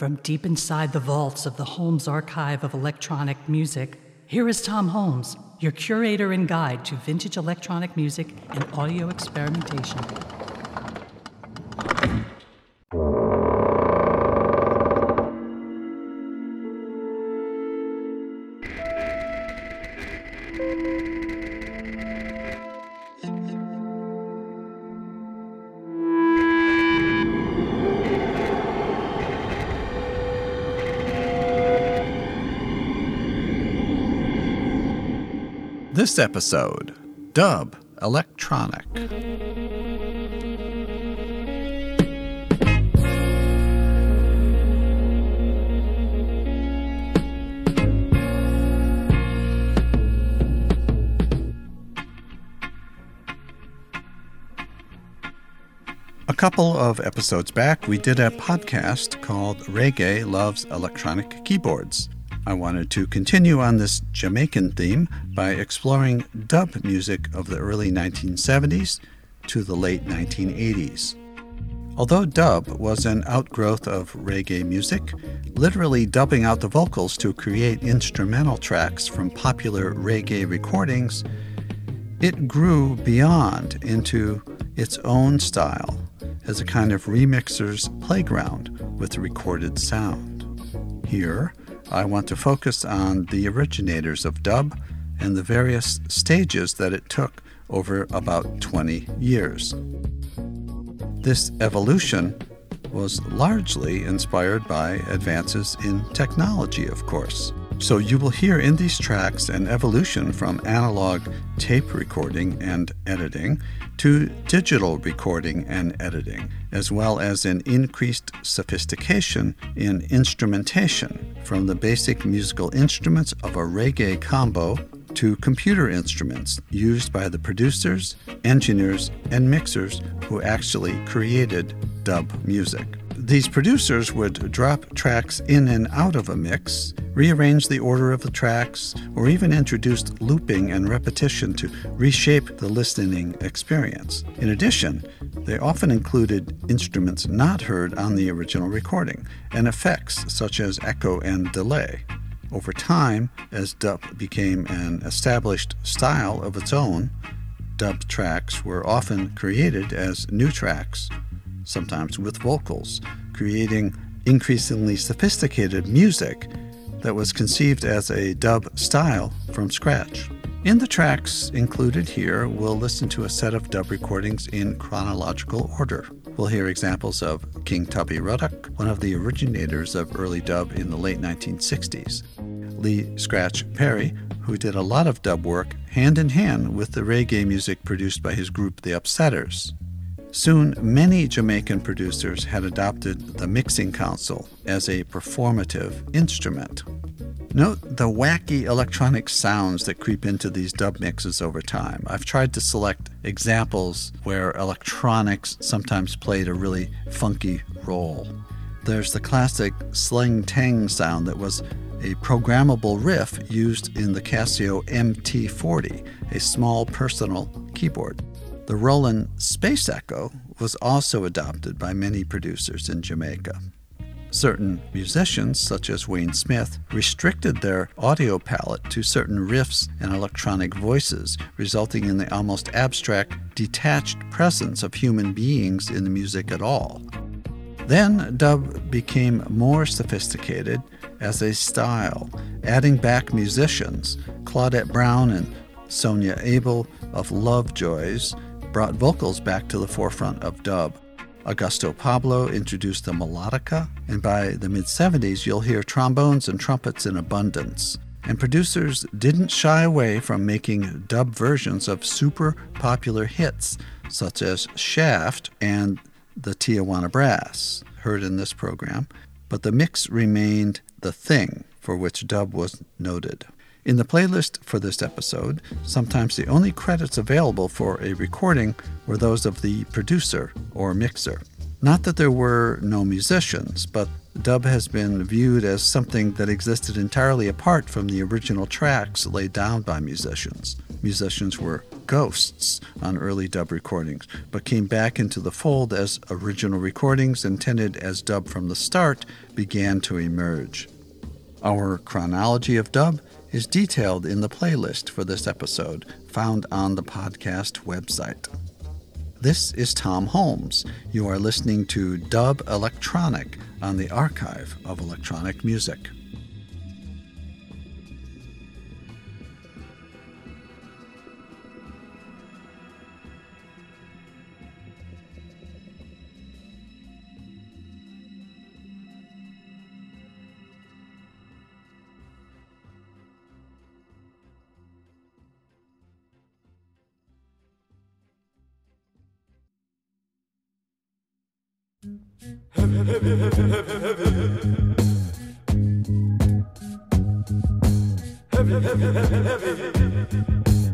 From deep inside the vaults of the Holmes Archive of Electronic Music, here is Tom Holmes, your curator and guide to vintage electronic music and audio experimentation. Episode Dub Electronic. A couple of episodes back, we did a podcast called Reggae Loves Electronic Keyboards. I wanted to continue on this Jamaican theme by exploring dub music of the early 1970s to the late 1980s. Although dub was an outgrowth of reggae music, literally dubbing out the vocals to create instrumental tracks from popular reggae recordings, it grew beyond into its own style as a kind of remixer's playground with the recorded sound. Here, I want to focus on the originators of dub and the various stages that it took over about 20 years. This evolution was largely inspired by advances in technology, of course. So you will hear in these tracks an evolution from analog tape recording and editing to digital recording and editing, as well as an increased sophistication in instrumentation from the basic musical instruments of a reggae combo to computer instruments used by the producers, engineers, and mixers who actually created dub music. These producers would drop tracks in and out of a mix, rearrange the order of the tracks, or even introduce looping and repetition to reshape the listening experience. In addition, they often included instruments not heard on the original recording and effects such as echo and delay. Over time, as dub became an established style of its own, dub tracks were often created as new tracks sometimes with vocals, creating increasingly sophisticated music that was conceived as a dub style from scratch. In the tracks included here, we'll listen to a set of dub recordings in chronological order. We'll hear examples of King Tubby Ruddock, one of the originators of early dub in the late 1960s, Lee Scratch Perry, who did a lot of dub work hand in hand with the reggae music produced by his group The Upsetters. Soon, many Jamaican producers had adopted the mixing console as a performative instrument. Note the wacky electronic sounds that creep into these dub mixes over time. I've tried to select examples where electronics sometimes played a really funky role. There's the classic Sleng Teng sound that was a programmable riff used in the Casio MT40, a small personal keyboard. The Roland Space Echo was also adopted by many producers in Jamaica. Certain musicians, such as Wayne Smith, restricted their audio palette to certain riffs and electronic voices, resulting in the almost abstract, detached presence of human beings in the music at all. Then dub became more sophisticated as a style, adding back musicians. Claudette Brown and Sonia Abel of Lovejoys brought vocals back to the forefront of dub. Augustus Pablo introduced the melodica, and by the mid 70s, you'll hear trombones and trumpets in abundance. And producers didn't shy away from making dub versions of super popular hits such as Shaft and the Tijuana Brass, heard in this program, but the mix remained the thing for which dub was noted. In the playlist for this episode, sometimes the only credits available for a recording were those of the producer or mixer. Not that there were no musicians, but dub has been viewed as something that existed entirely apart from the original tracks laid down by musicians. Musicians were ghosts on early dub recordings, but came back into the fold as original recordings intended as dub from the start began to emerge. Our chronology of dub is detailed in the playlist for this episode, found on the podcast website. This is Tom Holmes. You are listening to Dub Electronic on the Archive of Electronic Music. heavy, heavy, heavy, heavy, heavy. Heavy, heavy, heavy, heavy, heavy.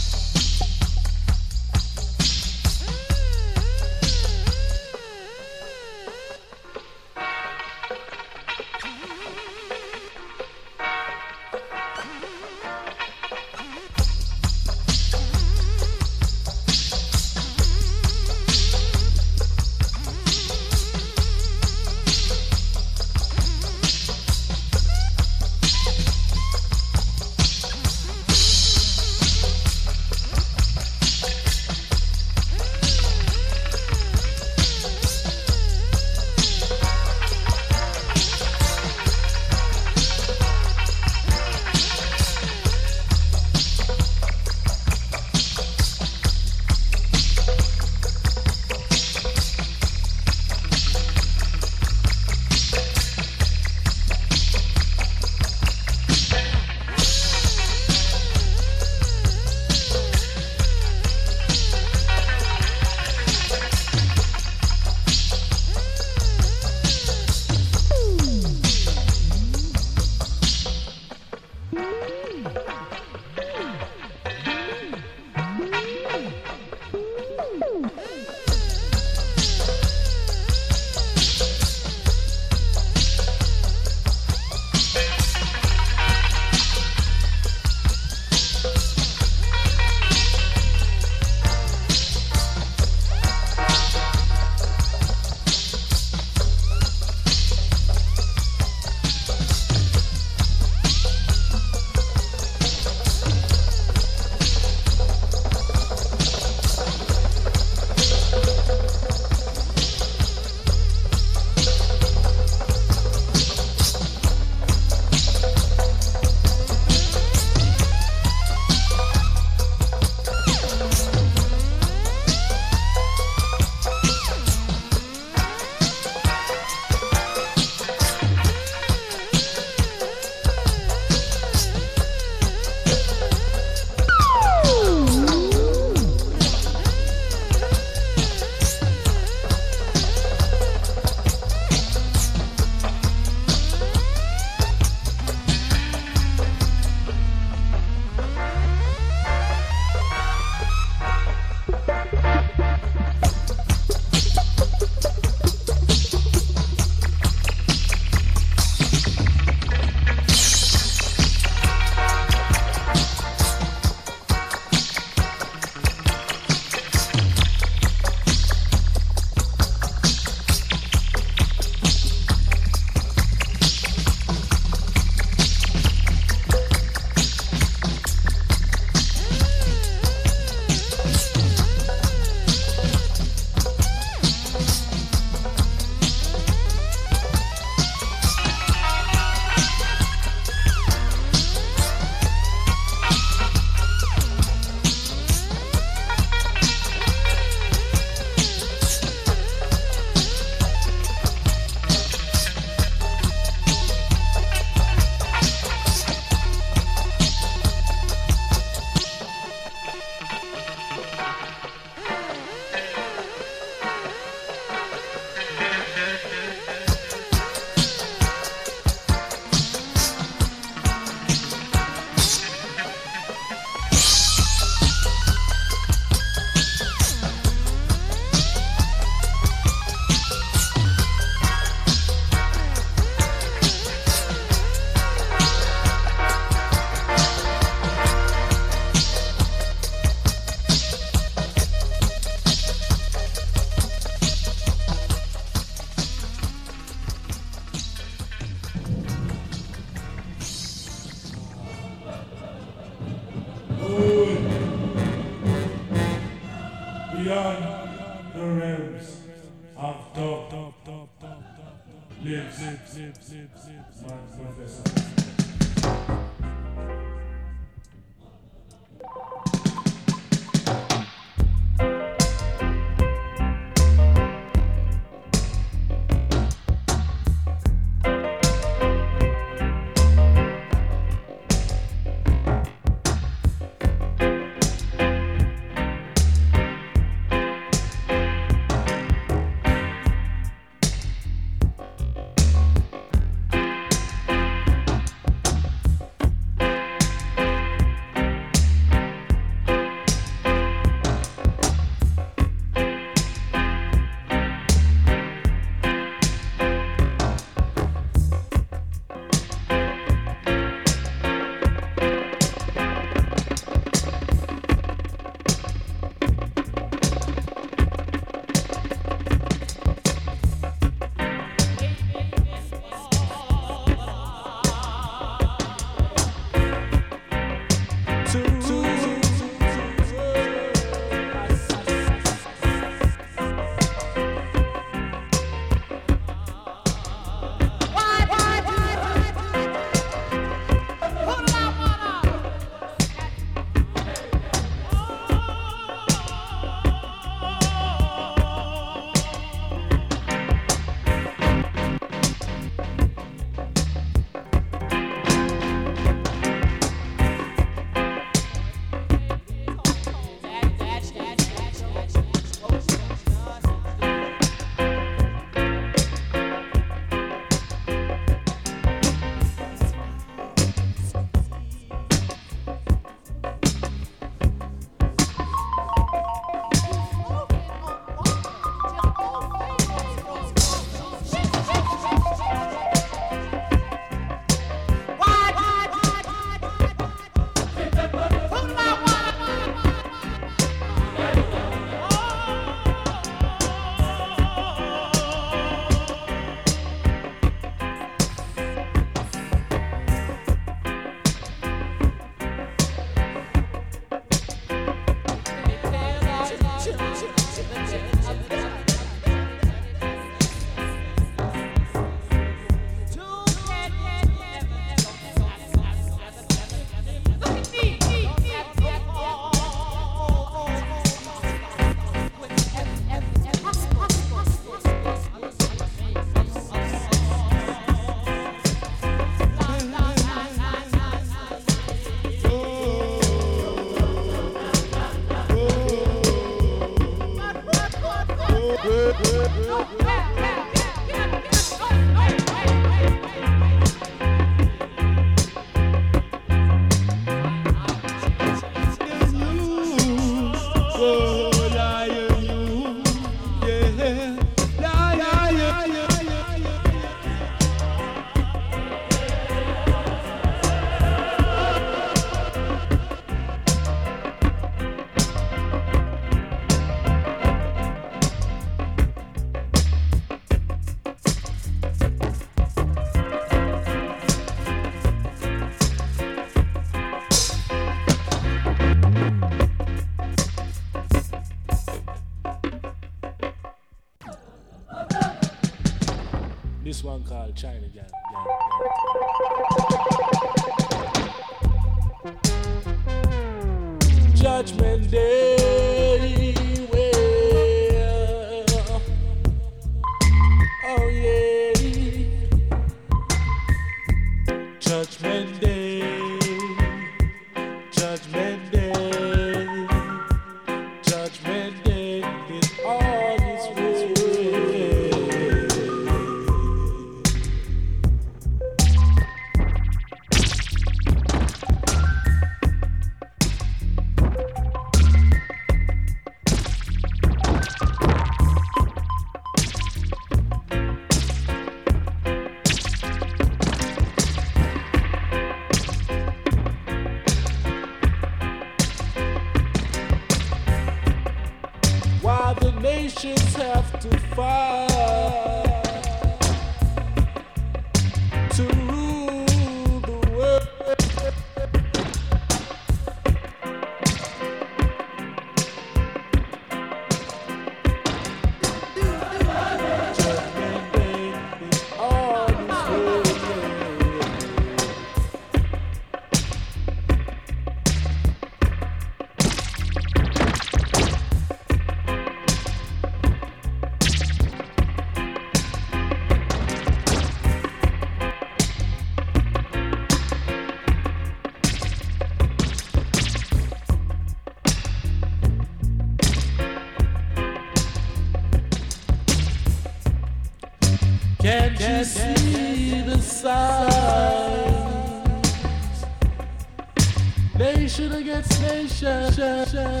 Against nation. This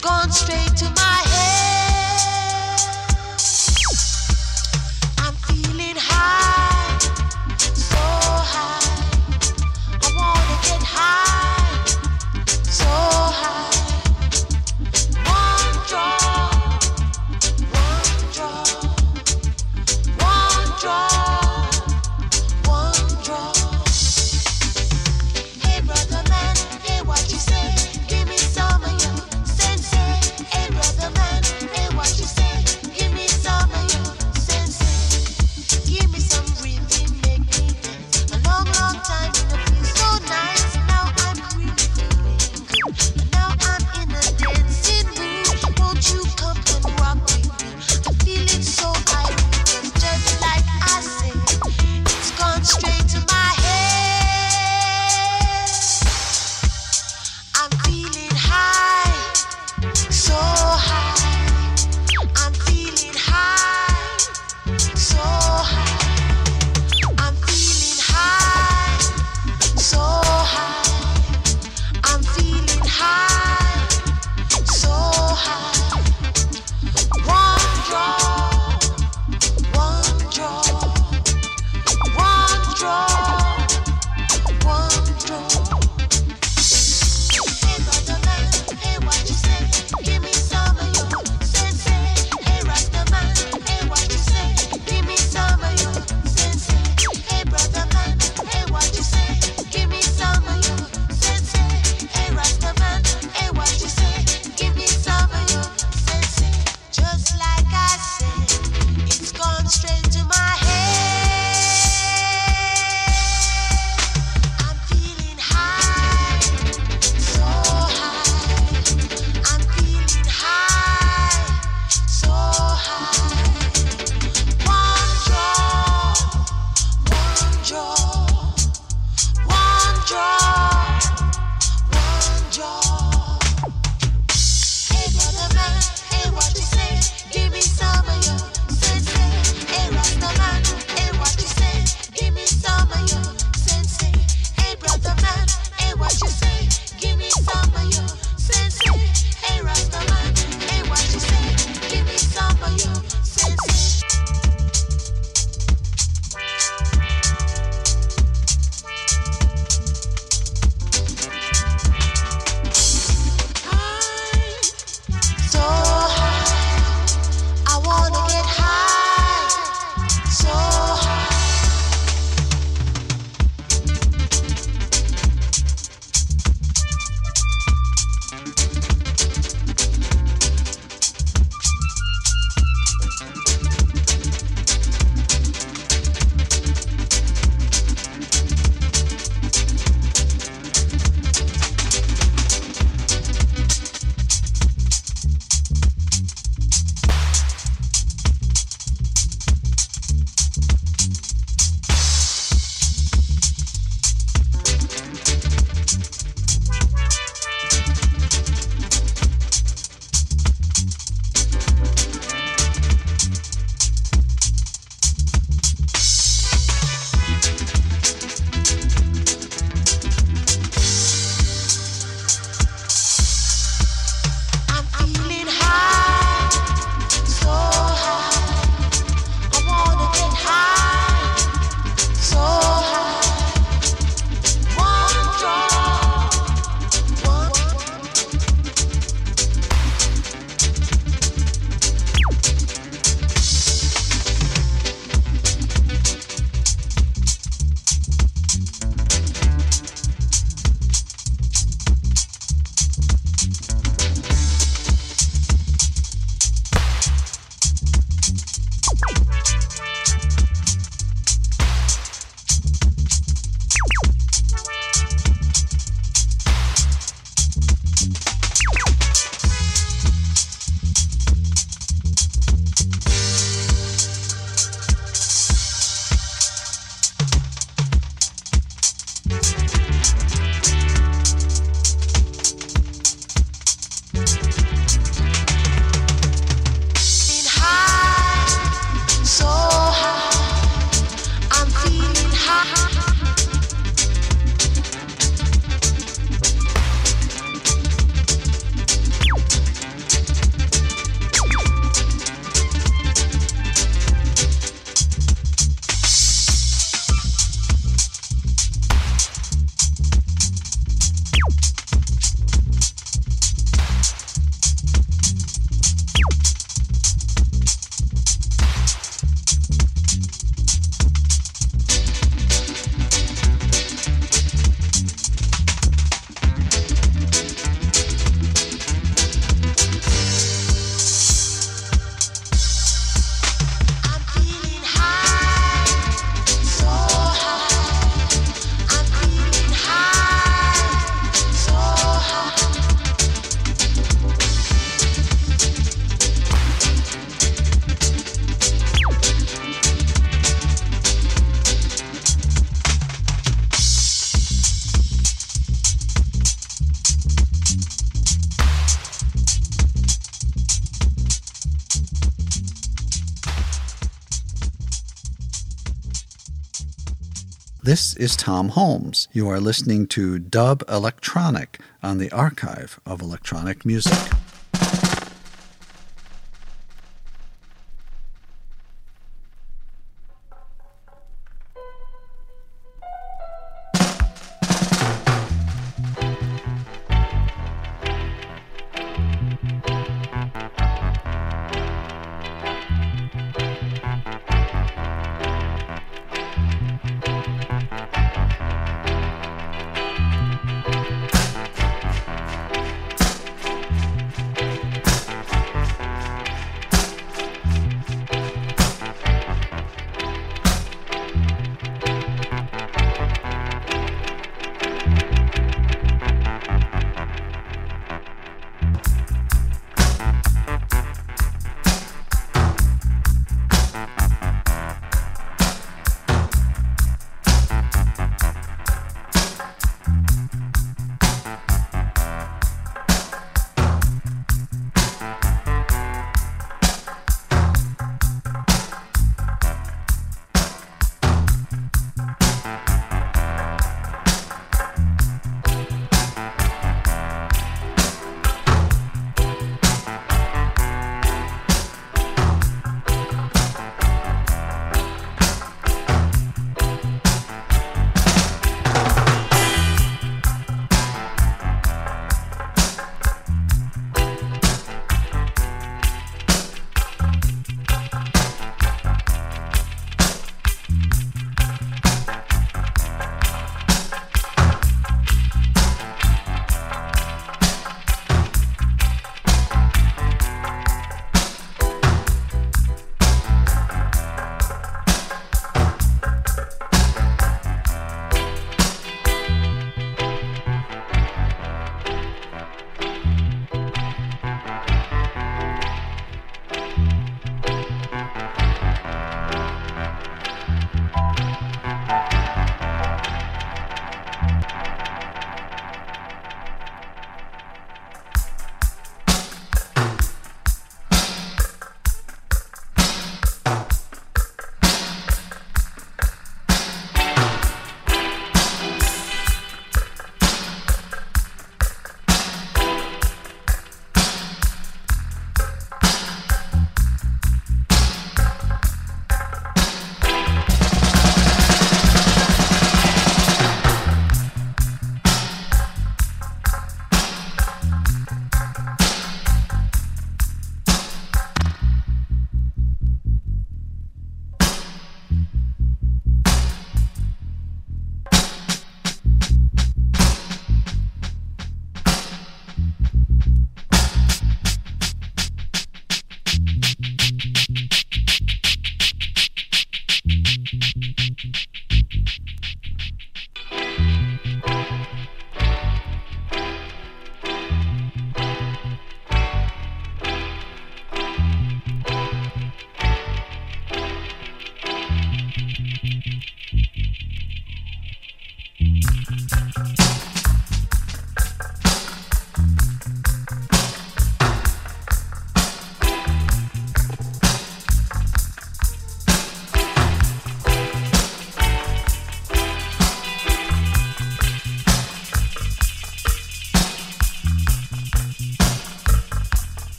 gone straight. Is Tom Holmes. You are listening to Dub Electronic on the Archive of Electronic Music.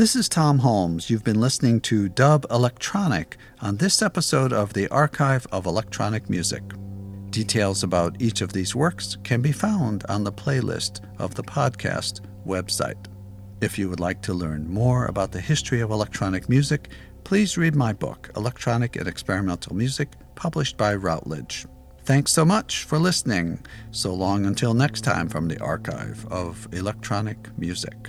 This is Tom Holmes. You've been listening to Dub Electronic on this episode of the Archive of Electronic Music. Details about each of these works can be found on the playlist of the podcast website. If you would like to learn more about the history of electronic music, please read my book, Electronic and Experimental Music, published by Routledge. Thanks so much for listening. So long until next time from the Archive of Electronic Music.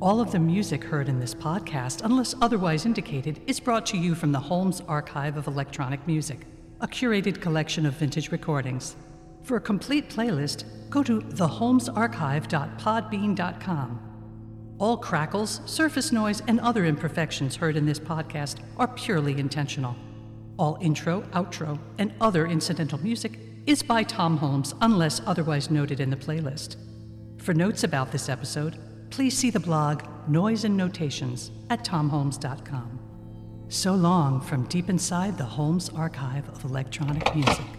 All of the music heard in this podcast, unless otherwise indicated, is brought to you from the Holmes Archive of Electronic Music, a curated collection of vintage recordings. For a complete playlist, go to theholmesarchive.podbean.com. All crackles, surface noise, and other imperfections heard in this podcast are purely intentional. All intro, outro, and other incidental music is by Tom Holmes unless otherwise noted in the playlist. For notes about this episode, please see the blog Noise and Notations at tomholmes.com. So long from deep inside the Holmes Archive of Electronic Music.